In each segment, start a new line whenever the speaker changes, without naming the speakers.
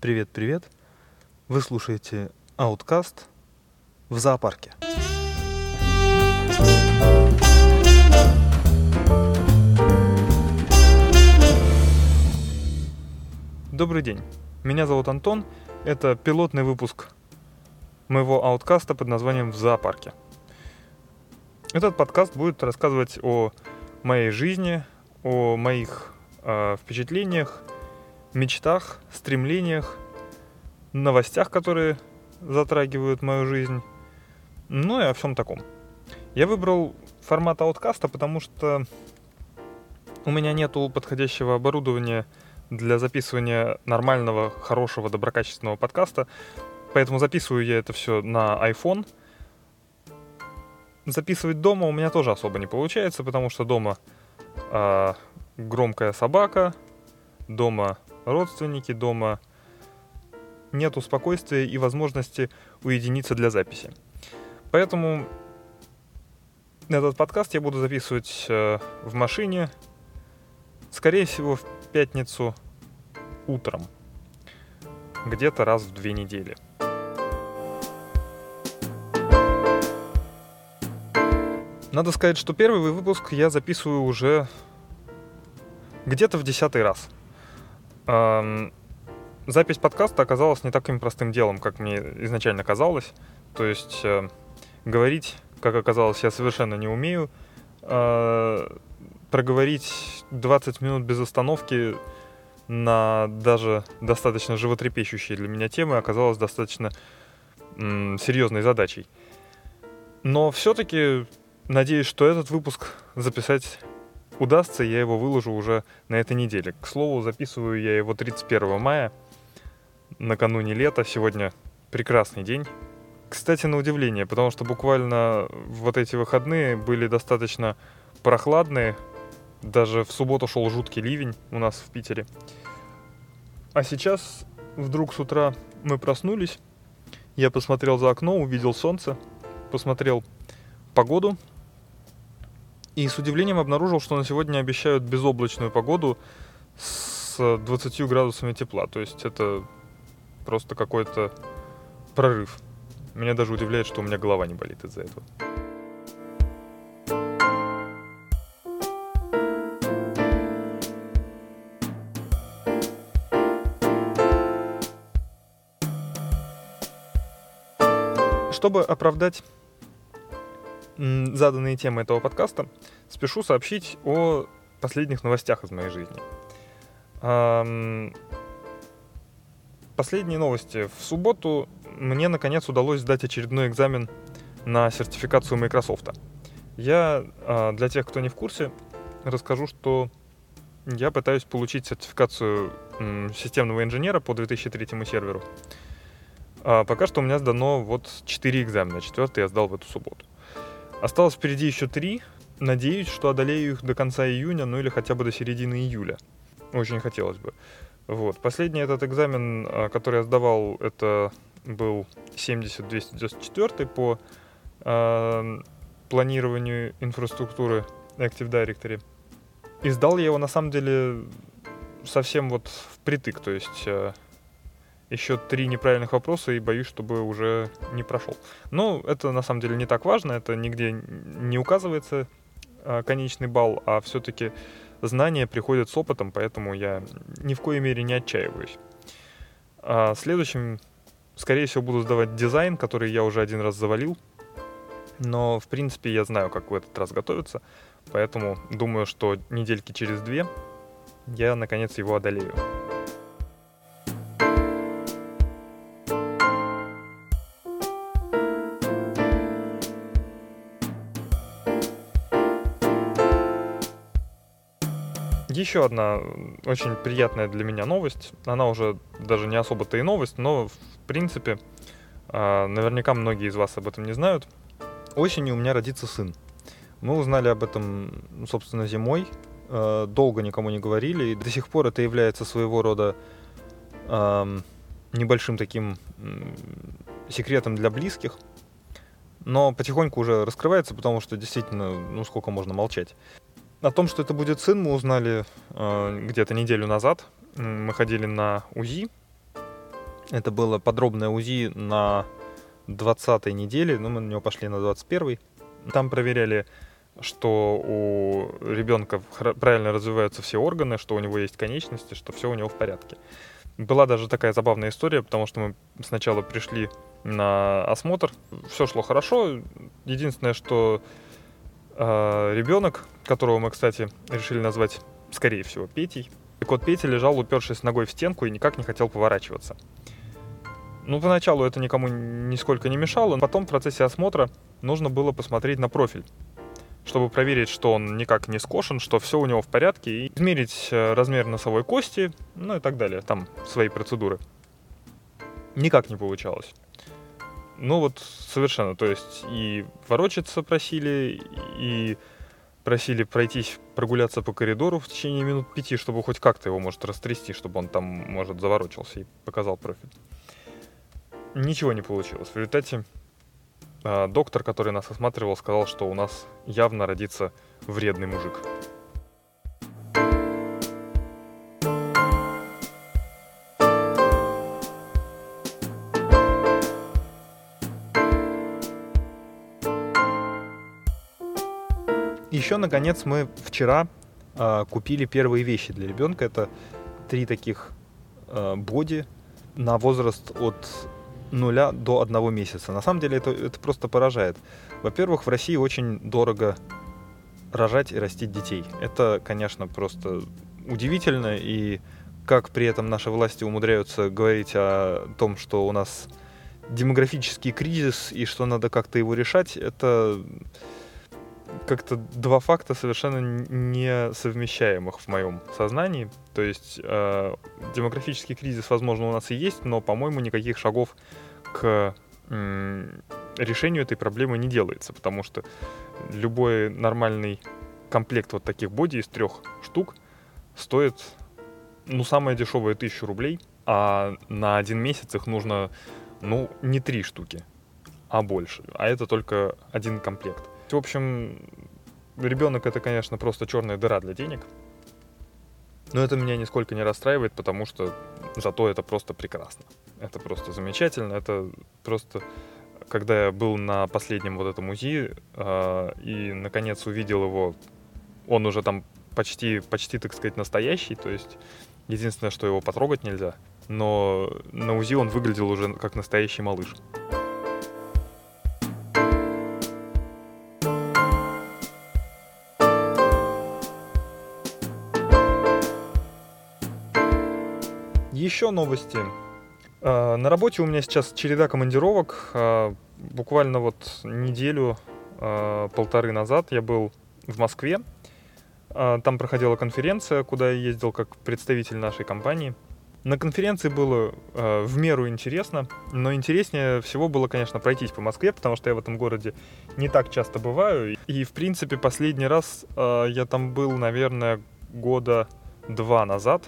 Привет-привет. Вы слушаете Ауткаст в зоопарке. Добрый день. Меня зовут Антон. Это пилотный выпуск моего ауткаста под названием «В зоопарке». Этот подкаст будет рассказывать о моей жизни, о моих э, впечатлениях, мечтах, стремлениях, новостях, которые затрагивают мою жизнь, ну и о всем таком. Я выбрал формат ауткаста, потому что у меня нету подходящего оборудования для записывания нормального, хорошего, доброкачественного подкаста, поэтому записываю я это все на iPhone. Записывать дома у меня тоже особо не получается, потому что дома э, громкая собака, дома родственники, дома нет спокойствия и возможности уединиться для записи. Поэтому этот подкаст я буду записывать э, в машине, скорее всего, в пятницу утром, где-то раз в две недели. Надо сказать, что первый выпуск я записываю уже где-то в десятый раз. Запись подкаста оказалась не таким простым делом, как мне изначально казалось. То есть э, говорить, как оказалось, я совершенно не умею. Э, проговорить 20 минут без остановки на даже достаточно животрепещущие для меня темы оказалось достаточно м, серьезной задачей. Но все-таки надеюсь, что этот выпуск записать удастся, я его выложу уже на этой неделе. К слову, записываю я его 31 мая, накануне лета. Сегодня прекрасный день. Кстати, на удивление, потому что буквально вот эти выходные были достаточно прохладные. Даже в субботу шел жуткий ливень у нас в Питере. А сейчас вдруг с утра мы проснулись. Я посмотрел за окно, увидел солнце, посмотрел погоду, и с удивлением обнаружил, что на сегодня обещают безоблачную погоду с 20 градусами тепла. То есть это просто какой-то прорыв. Меня даже удивляет, что у меня голова не болит из-за этого. Чтобы оправдать заданные темы этого подкаста, спешу сообщить о последних новостях из моей жизни. Последние новости. В субботу мне наконец удалось сдать очередной экзамен на сертификацию Microsoft. Я, а, для тех, кто не в курсе, расскажу, что я пытаюсь получить сертификацию системного инженера по 2003 серверу. А пока что у меня сдано вот 4 экзамена, четвертый я сдал в эту субботу. Осталось впереди еще три. Надеюсь, что одолею их до конца июня, ну или хотя бы до середины июля. Очень хотелось бы. Вот. Последний этот экзамен, а, который я сдавал, это был 70-294 по э, планированию инфраструктуры Active Directory. И сдал я его на самом деле совсем вот впритык, то есть э, еще три неправильных вопроса и боюсь, чтобы уже не прошел. Но это на самом деле не так важно, это нигде не указывается а, конечный балл, а все-таки знания приходят с опытом, поэтому я ни в коей мере не отчаиваюсь. А следующим, скорее всего, буду сдавать дизайн, который я уже один раз завалил. Но, в принципе, я знаю, как в этот раз готовиться, поэтому думаю, что недельки через две я, наконец, его одолею. Еще одна очень приятная для меня новость. Она уже даже не особо-то и новость, но в принципе а, наверняка многие из вас об этом не знают. Осенью у меня родится сын. Мы узнали об этом, собственно, зимой. А, долго никому не говорили. И до сих пор это является своего рода небольшим таким секретом для близких. Но потихоньку уже раскрывается, потому что действительно, ну сколько можно молчать. О том, что это будет сын, мы узнали э, где-то неделю назад. Мы ходили на УЗИ, Это было подробное УЗИ на 20 неделе, ну, мы на него пошли на 21 Там проверяли, что у ребенка правильно развиваются все органы, что у него есть конечности, что все у него в порядке. Была даже такая забавная история, потому что мы сначала пришли на осмотр, все шло хорошо. Единственное, что э, ребенок, которого мы, кстати, решили назвать, скорее всего, Петей, так вот Петя лежал, упершись ногой в стенку и никак не хотел поворачиваться. Ну, поначалу это никому нисколько не мешало, но потом в процессе осмотра нужно было посмотреть на профиль, чтобы проверить, что он никак не скошен, что все у него в порядке, и измерить э, размер носовой кости, ну и так далее, там свои процедуры. Никак не получалось. Ну вот совершенно, то есть и ворочаться просили, и просили пройтись, прогуляться по коридору в течение минут пяти, чтобы хоть как-то его может растрясти, чтобы он там, может, заворочился и показал профиль ничего не получилось. В результате э, доктор, который нас осматривал, сказал, что у нас явно родится вредный мужик. Еще, наконец, мы вчера э, купили первые вещи для ребенка. Это три таких э, боди на возраст от нуля до одного месяца. На самом деле это, это просто поражает. Во-первых, в России очень дорого рожать и растить детей. Это, конечно, просто удивительно. И как при этом наши власти умудряются говорить о том, что у нас демографический кризис и что надо как-то его решать, это как-то два факта совершенно несовмещаемых в моем сознании. То есть э, демографический кризис, возможно, у нас и есть, но, по-моему, никаких шагов к э, решению этой проблемы не делается, потому что любой нормальный комплект вот таких боди из трех штук стоит, ну, самое дешевое тысячу рублей, а на один месяц их нужно, ну, не три штуки, а больше. А это только один комплект. В общем, ребенок это, конечно, просто черная дыра для денег. Но это меня нисколько не расстраивает, потому что зато это просто прекрасно. Это просто замечательно. Это просто, когда я был на последнем вот этом УЗИ э, и наконец увидел его, он уже там почти, почти, так сказать, настоящий. То есть единственное, что его потрогать нельзя. Но на УЗИ он выглядел уже как настоящий малыш. Еще новости. А, на работе у меня сейчас череда командировок. А, буквально вот неделю, а, полторы назад я был в Москве. Там проходила конференция, куда я ездил как представитель нашей компании. На конференции было в меру интересно, но интереснее всего было, конечно, пройтись по Москве, потому что я в этом городе не так часто бываю. И, в принципе, последний раз я там был, наверное, года два назад,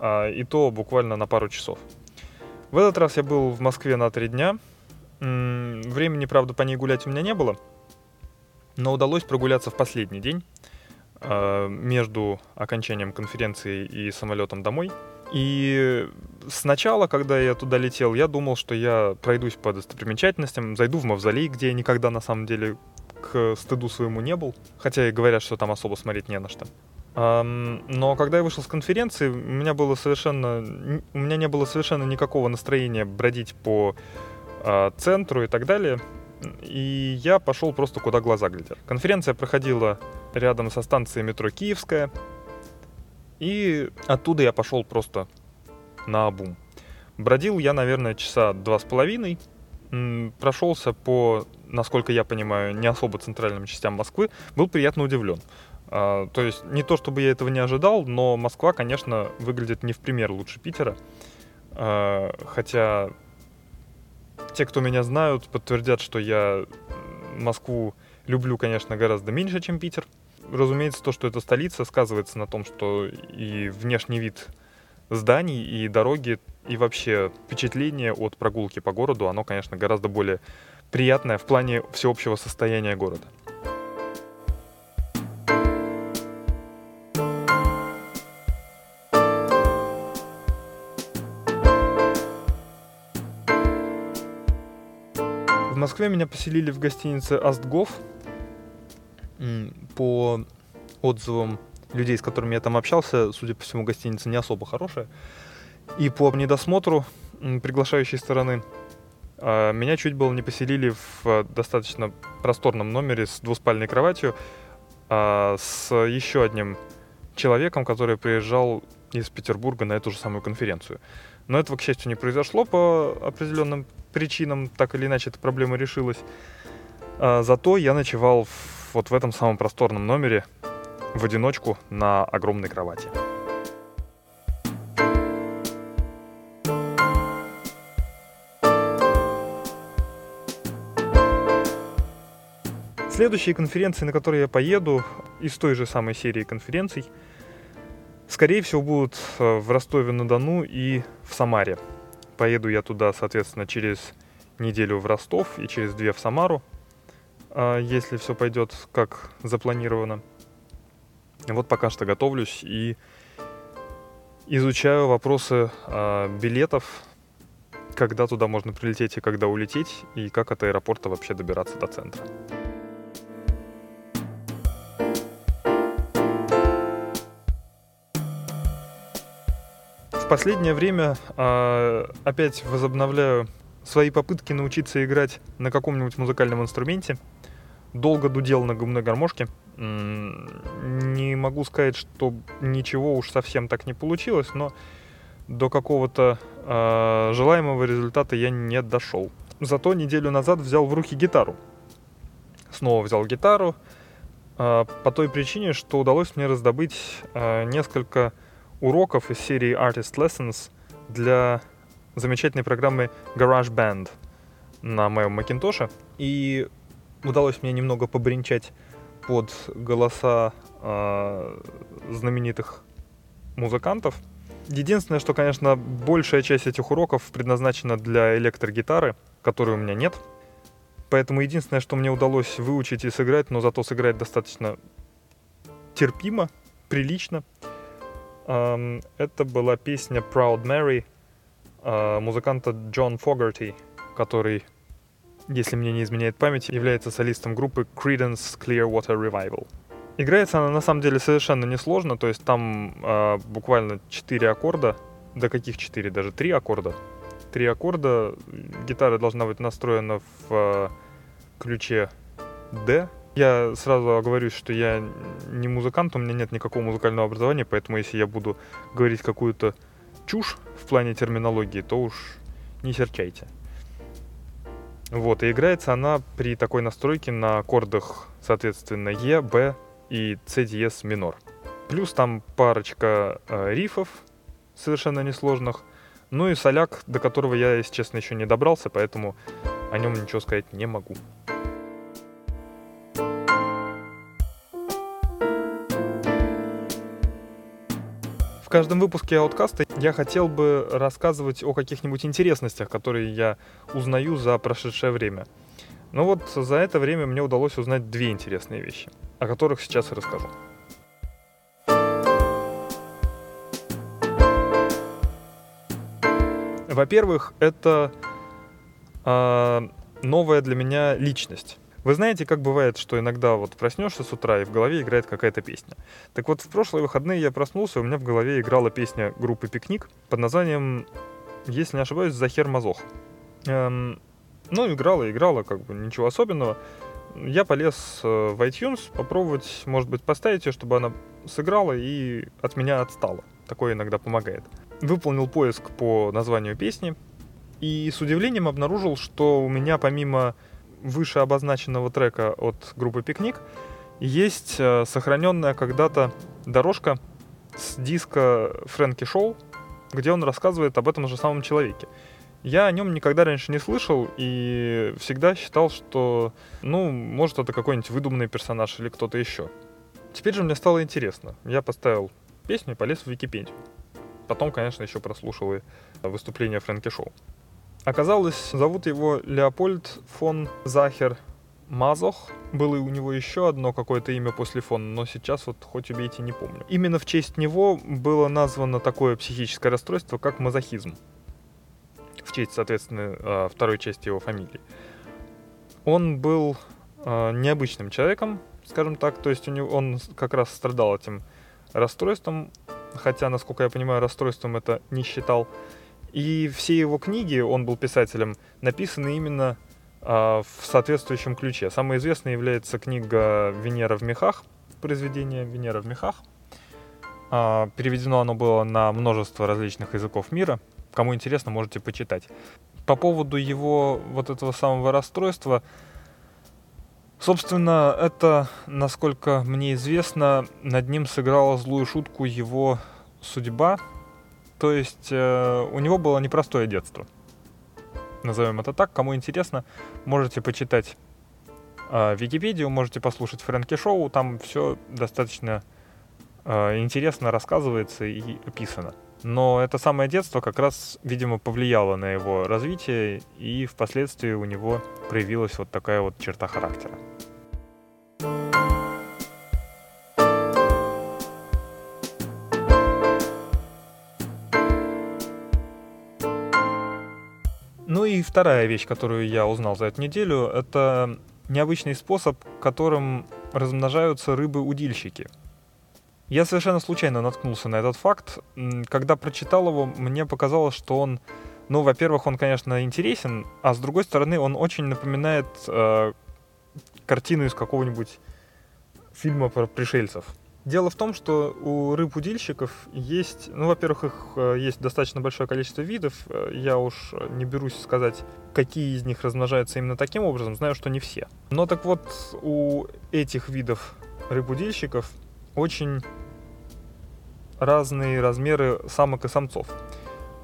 и то буквально на пару часов. В этот раз я был в Москве на три дня. Времени, правда, по ней гулять у меня не было, но удалось прогуляться в последний день а, между окончанием конференции и самолетом домой. И сначала, когда я туда летел, я думал, что я пройдусь по достопримечательностям, зайду в мавзолей, где я никогда на самом деле к стыду своему не был, хотя и говорят, что там особо смотреть не на что. Но когда я вышел с конференции, у меня было совершенно, у меня не было совершенно никакого настроения бродить по а, центру и так далее. И я пошел просто куда глаза глядят. Конференция проходила рядом со станцией метро Киевская. И оттуда я пошел просто на обум. Бродил я, наверное, часа два с половиной. Прошелся по, насколько я понимаю, не особо центральным частям Москвы. Был приятно удивлен. А, то есть не то, чтобы я этого не ожидал, но Москва, конечно, выглядит не в пример лучше Питера. А, хотя те, кто меня знают, подтвердят, что я Москву люблю, конечно, гораздо меньше, чем Питер. Разумеется, то, что это столица, сказывается на том, что и внешний вид зданий, и дороги, и вообще впечатление от прогулки по городу, оно, конечно, гораздо более приятное в плане всеобщего состояния города. В Москве меня поселили в гостинице Астгов. По отзывам людей, с которыми я там общался, судя по всему, гостиница не особо хорошая. И по недосмотру приглашающей стороны а, меня чуть было не поселили в достаточно просторном номере с двуспальной кроватью а, с еще одним человеком, который приезжал из Петербурга на эту же самую конференцию. Но этого, к счастью, не произошло по определенным причинам, так или иначе эта проблема решилась. А, зато я ночевал в, вот в этом самом просторном номере в одиночку на огромной кровати. Следующие конференции, на которые я поеду, из той же самой серии конференций, скорее всего, будут э, в Ростове-на-Дону и в Самаре. Поеду я туда, соответственно, через неделю в Ростов и через две в Самару, а, если все пойдет как запланировано. Вот пока что готовлюсь и изучаю вопросы а, билетов, когда туда можно прилететь и когда улететь, и как от аэропорта вообще добираться до центра. В последнее время э, опять возобновляю свои попытки научиться играть на каком-нибудь музыкальном инструменте. Долго дудел на губной гармошке. Не могу сказать, что ничего уж совсем так не получилось, но до какого-то э, желаемого результата я не дошел. Зато неделю назад взял в руки гитару. Снова взял гитару э, по той причине, что удалось мне раздобыть э, несколько уроков из серии Artist Lessons для замечательной программы GarageBand на моем Макинтоше. И удалось мне немного побренчать под голоса э, знаменитых музыкантов. Единственное, что, конечно, большая часть этих уроков предназначена для электрогитары, которой у меня нет. Поэтому единственное, что мне удалось выучить и сыграть, но зато сыграть достаточно терпимо, прилично — это была песня Proud Mary а, музыканта Джон Фогарти, который, если мне не изменяет память, является солистом группы Creedence Clearwater Revival. Играется она на самом деле совершенно несложно, то есть там э, буквально 4 аккорда, до каких 4, даже 3 аккорда. 3 аккорда, гитара должна быть настроена в э, ключе D, я сразу оговорюсь, что я не музыкант, у меня нет никакого музыкального образования, поэтому если я буду говорить какую-то чушь в плане терминологии, то уж не серчайте. Вот, и играется она при такой настройке на аккордах, соответственно, Е, Б и С диез минор. Плюс там парочка э, рифов совершенно несложных, ну и соляк, до которого я, если честно, еще не добрался, поэтому о нем ничего сказать не могу. В каждом выпуске ауткаста я хотел бы рассказывать о каких-нибудь интересностях, которые я узнаю за прошедшее время. Но вот за это время мне удалось узнать две интересные вещи, о которых сейчас и расскажу. Во-первых, это э, новая для меня личность. Вы знаете, как бывает, что иногда вот проснешься с утра и в голове играет какая-то песня. Так вот, в прошлые выходные я проснулся, у меня в голове играла песня группы «Пикник» под названием, если не ошибаюсь, «Захер Мазох». Эм, ну, играла, играла, как бы ничего особенного. Я полез э, в iTunes попробовать, может быть, поставить ее, чтобы она сыграла и от меня отстала. Такое иногда помогает. Выполнил поиск по названию песни и с удивлением обнаружил, что у меня помимо выше обозначенного трека от группы «Пикник» есть э, сохраненная когда-то дорожка с диска Фрэнки Шоу, где он рассказывает об этом же самом человеке. Я о нем никогда раньше не слышал и всегда считал, что, ну, может, это какой-нибудь выдуманный персонаж или кто-то еще. Теперь же мне стало интересно. Я поставил песню и полез в Википедию. Потом, конечно, еще прослушал и выступление Фрэнки Шоу. Оказалось, зовут его Леопольд фон Захер Мазох. Было у него еще одно какое-то имя после фона, но сейчас вот хоть убейте не помню. Именно в честь него было названо такое психическое расстройство, как мазохизм. В честь, соответственно, а, второй части его фамилии. Он был э, необычным человеком, скажем так, то есть у него, он как раз страдал этим расстройством, хотя, насколько я понимаю, расстройством это не считал. И все его книги, он был писателем, написаны именно э, в соответствующем ключе. Самой известной является книга «Венера в мехах», произведение «Венера в мехах». Э, переведено оно было на множество различных языков мира. Кому интересно, можете почитать. По поводу его вот этого самого расстройства, Собственно, это, насколько мне известно, над ним сыграла злую шутку его судьба. То есть э, у него было непростое детство. Назовем это так. Кому интересно, можете почитать э, Википедию, можете послушать Фрэнки Шоу. Там все достаточно э, интересно рассказывается и описано. Но это самое детство как раз, видимо, повлияло на его развитие, и впоследствии у него проявилась вот такая вот черта характера. Вторая вещь, которую я узнал за эту неделю, это необычный способ, которым размножаются рыбы-удильщики – я совершенно случайно наткнулся на этот факт. Когда прочитал его, мне показалось, что он, ну, во-первых, он, конечно, интересен, а с другой стороны, он очень напоминает э, картину из какого-нибудь фильма про пришельцев. Дело в том, что у рыб-удильщиков есть, ну, во-первых, их э, есть достаточно большое количество видов. Э, я уж не берусь сказать, какие из них размножаются именно таким образом, знаю, что не все. Но так вот, у этих видов рыб-удильщиков очень разные размеры самок и самцов.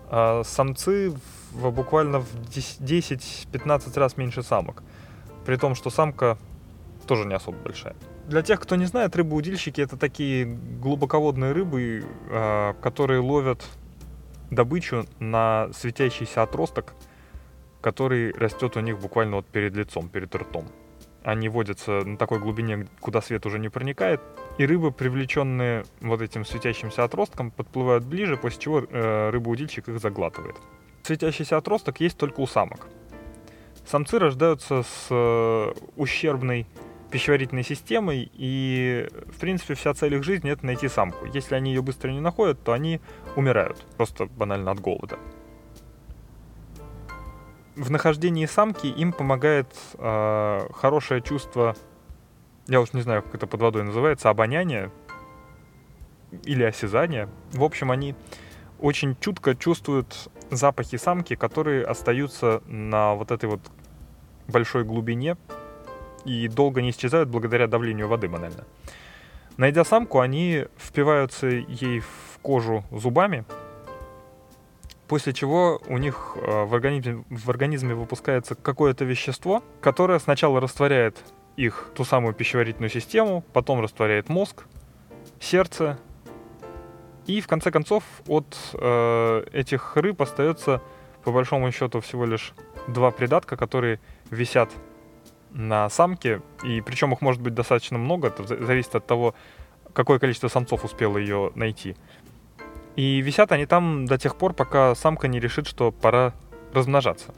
А самцы в, буквально в 10-15 раз меньше самок. При том, что самка тоже не особо большая. Для тех, кто не знает, рыбы-удильщики это такие глубоководные рыбы, а, которые ловят добычу на светящийся отросток, который растет у них буквально вот перед лицом, перед ртом. Они водятся на такой глубине, куда свет уже не проникает, и рыбы, привлеченные вот этим светящимся отростком, подплывают ближе, после чего э, рыба-удильщик их заглатывает. Светящийся отросток есть только у самок. Самцы рождаются с э, ущербной пищеварительной системой, и, в принципе, вся цель их жизни — это найти самку. Если они ее быстро не находят, то они умирают, просто банально от голода. В нахождении самки им помогает э, хорошее чувство я уж не знаю, как это под водой называется, обоняние или осязание. В общем, они очень чутко чувствуют запахи самки, которые остаются на вот этой вот большой глубине и долго не исчезают благодаря давлению воды банально. Найдя самку, они впиваются ей в кожу зубами, после чего у них э, в организме, в организме выпускается какое-то вещество, которое сначала растворяет их ту самую пищеварительную систему, потом растворяет мозг, сердце. И в конце концов от э, этих рыб остается по большому счету всего лишь два придатка, которые висят на самке, и причем их может быть достаточно много, это зависит от того, какое количество самцов успело ее найти. И висят они там до тех пор, пока самка не решит, что пора размножаться.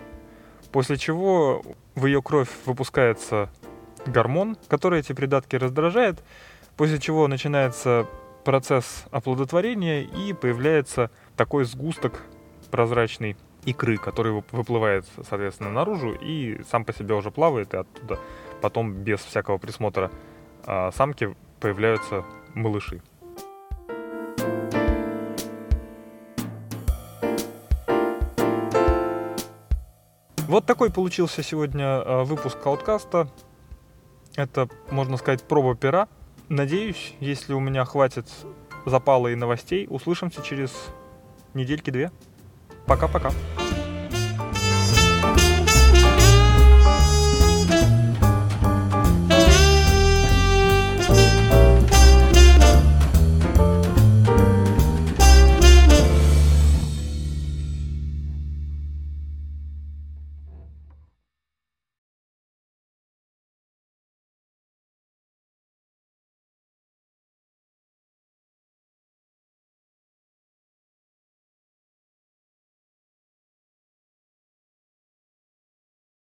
После чего в ее кровь выпускается гормон, который эти придатки раздражает, после чего начинается процесс оплодотворения и появляется такой сгусток прозрачный икры, который выплывает, соответственно, наружу и сам по себе уже плавает, и оттуда потом без всякого присмотра а, самки появляются малыши. Вот такой получился сегодня а, выпуск Кауткаста. Это, можно сказать, проба пера. Надеюсь, если у меня хватит запала и новостей, услышимся через недельки-две. Пока-пока.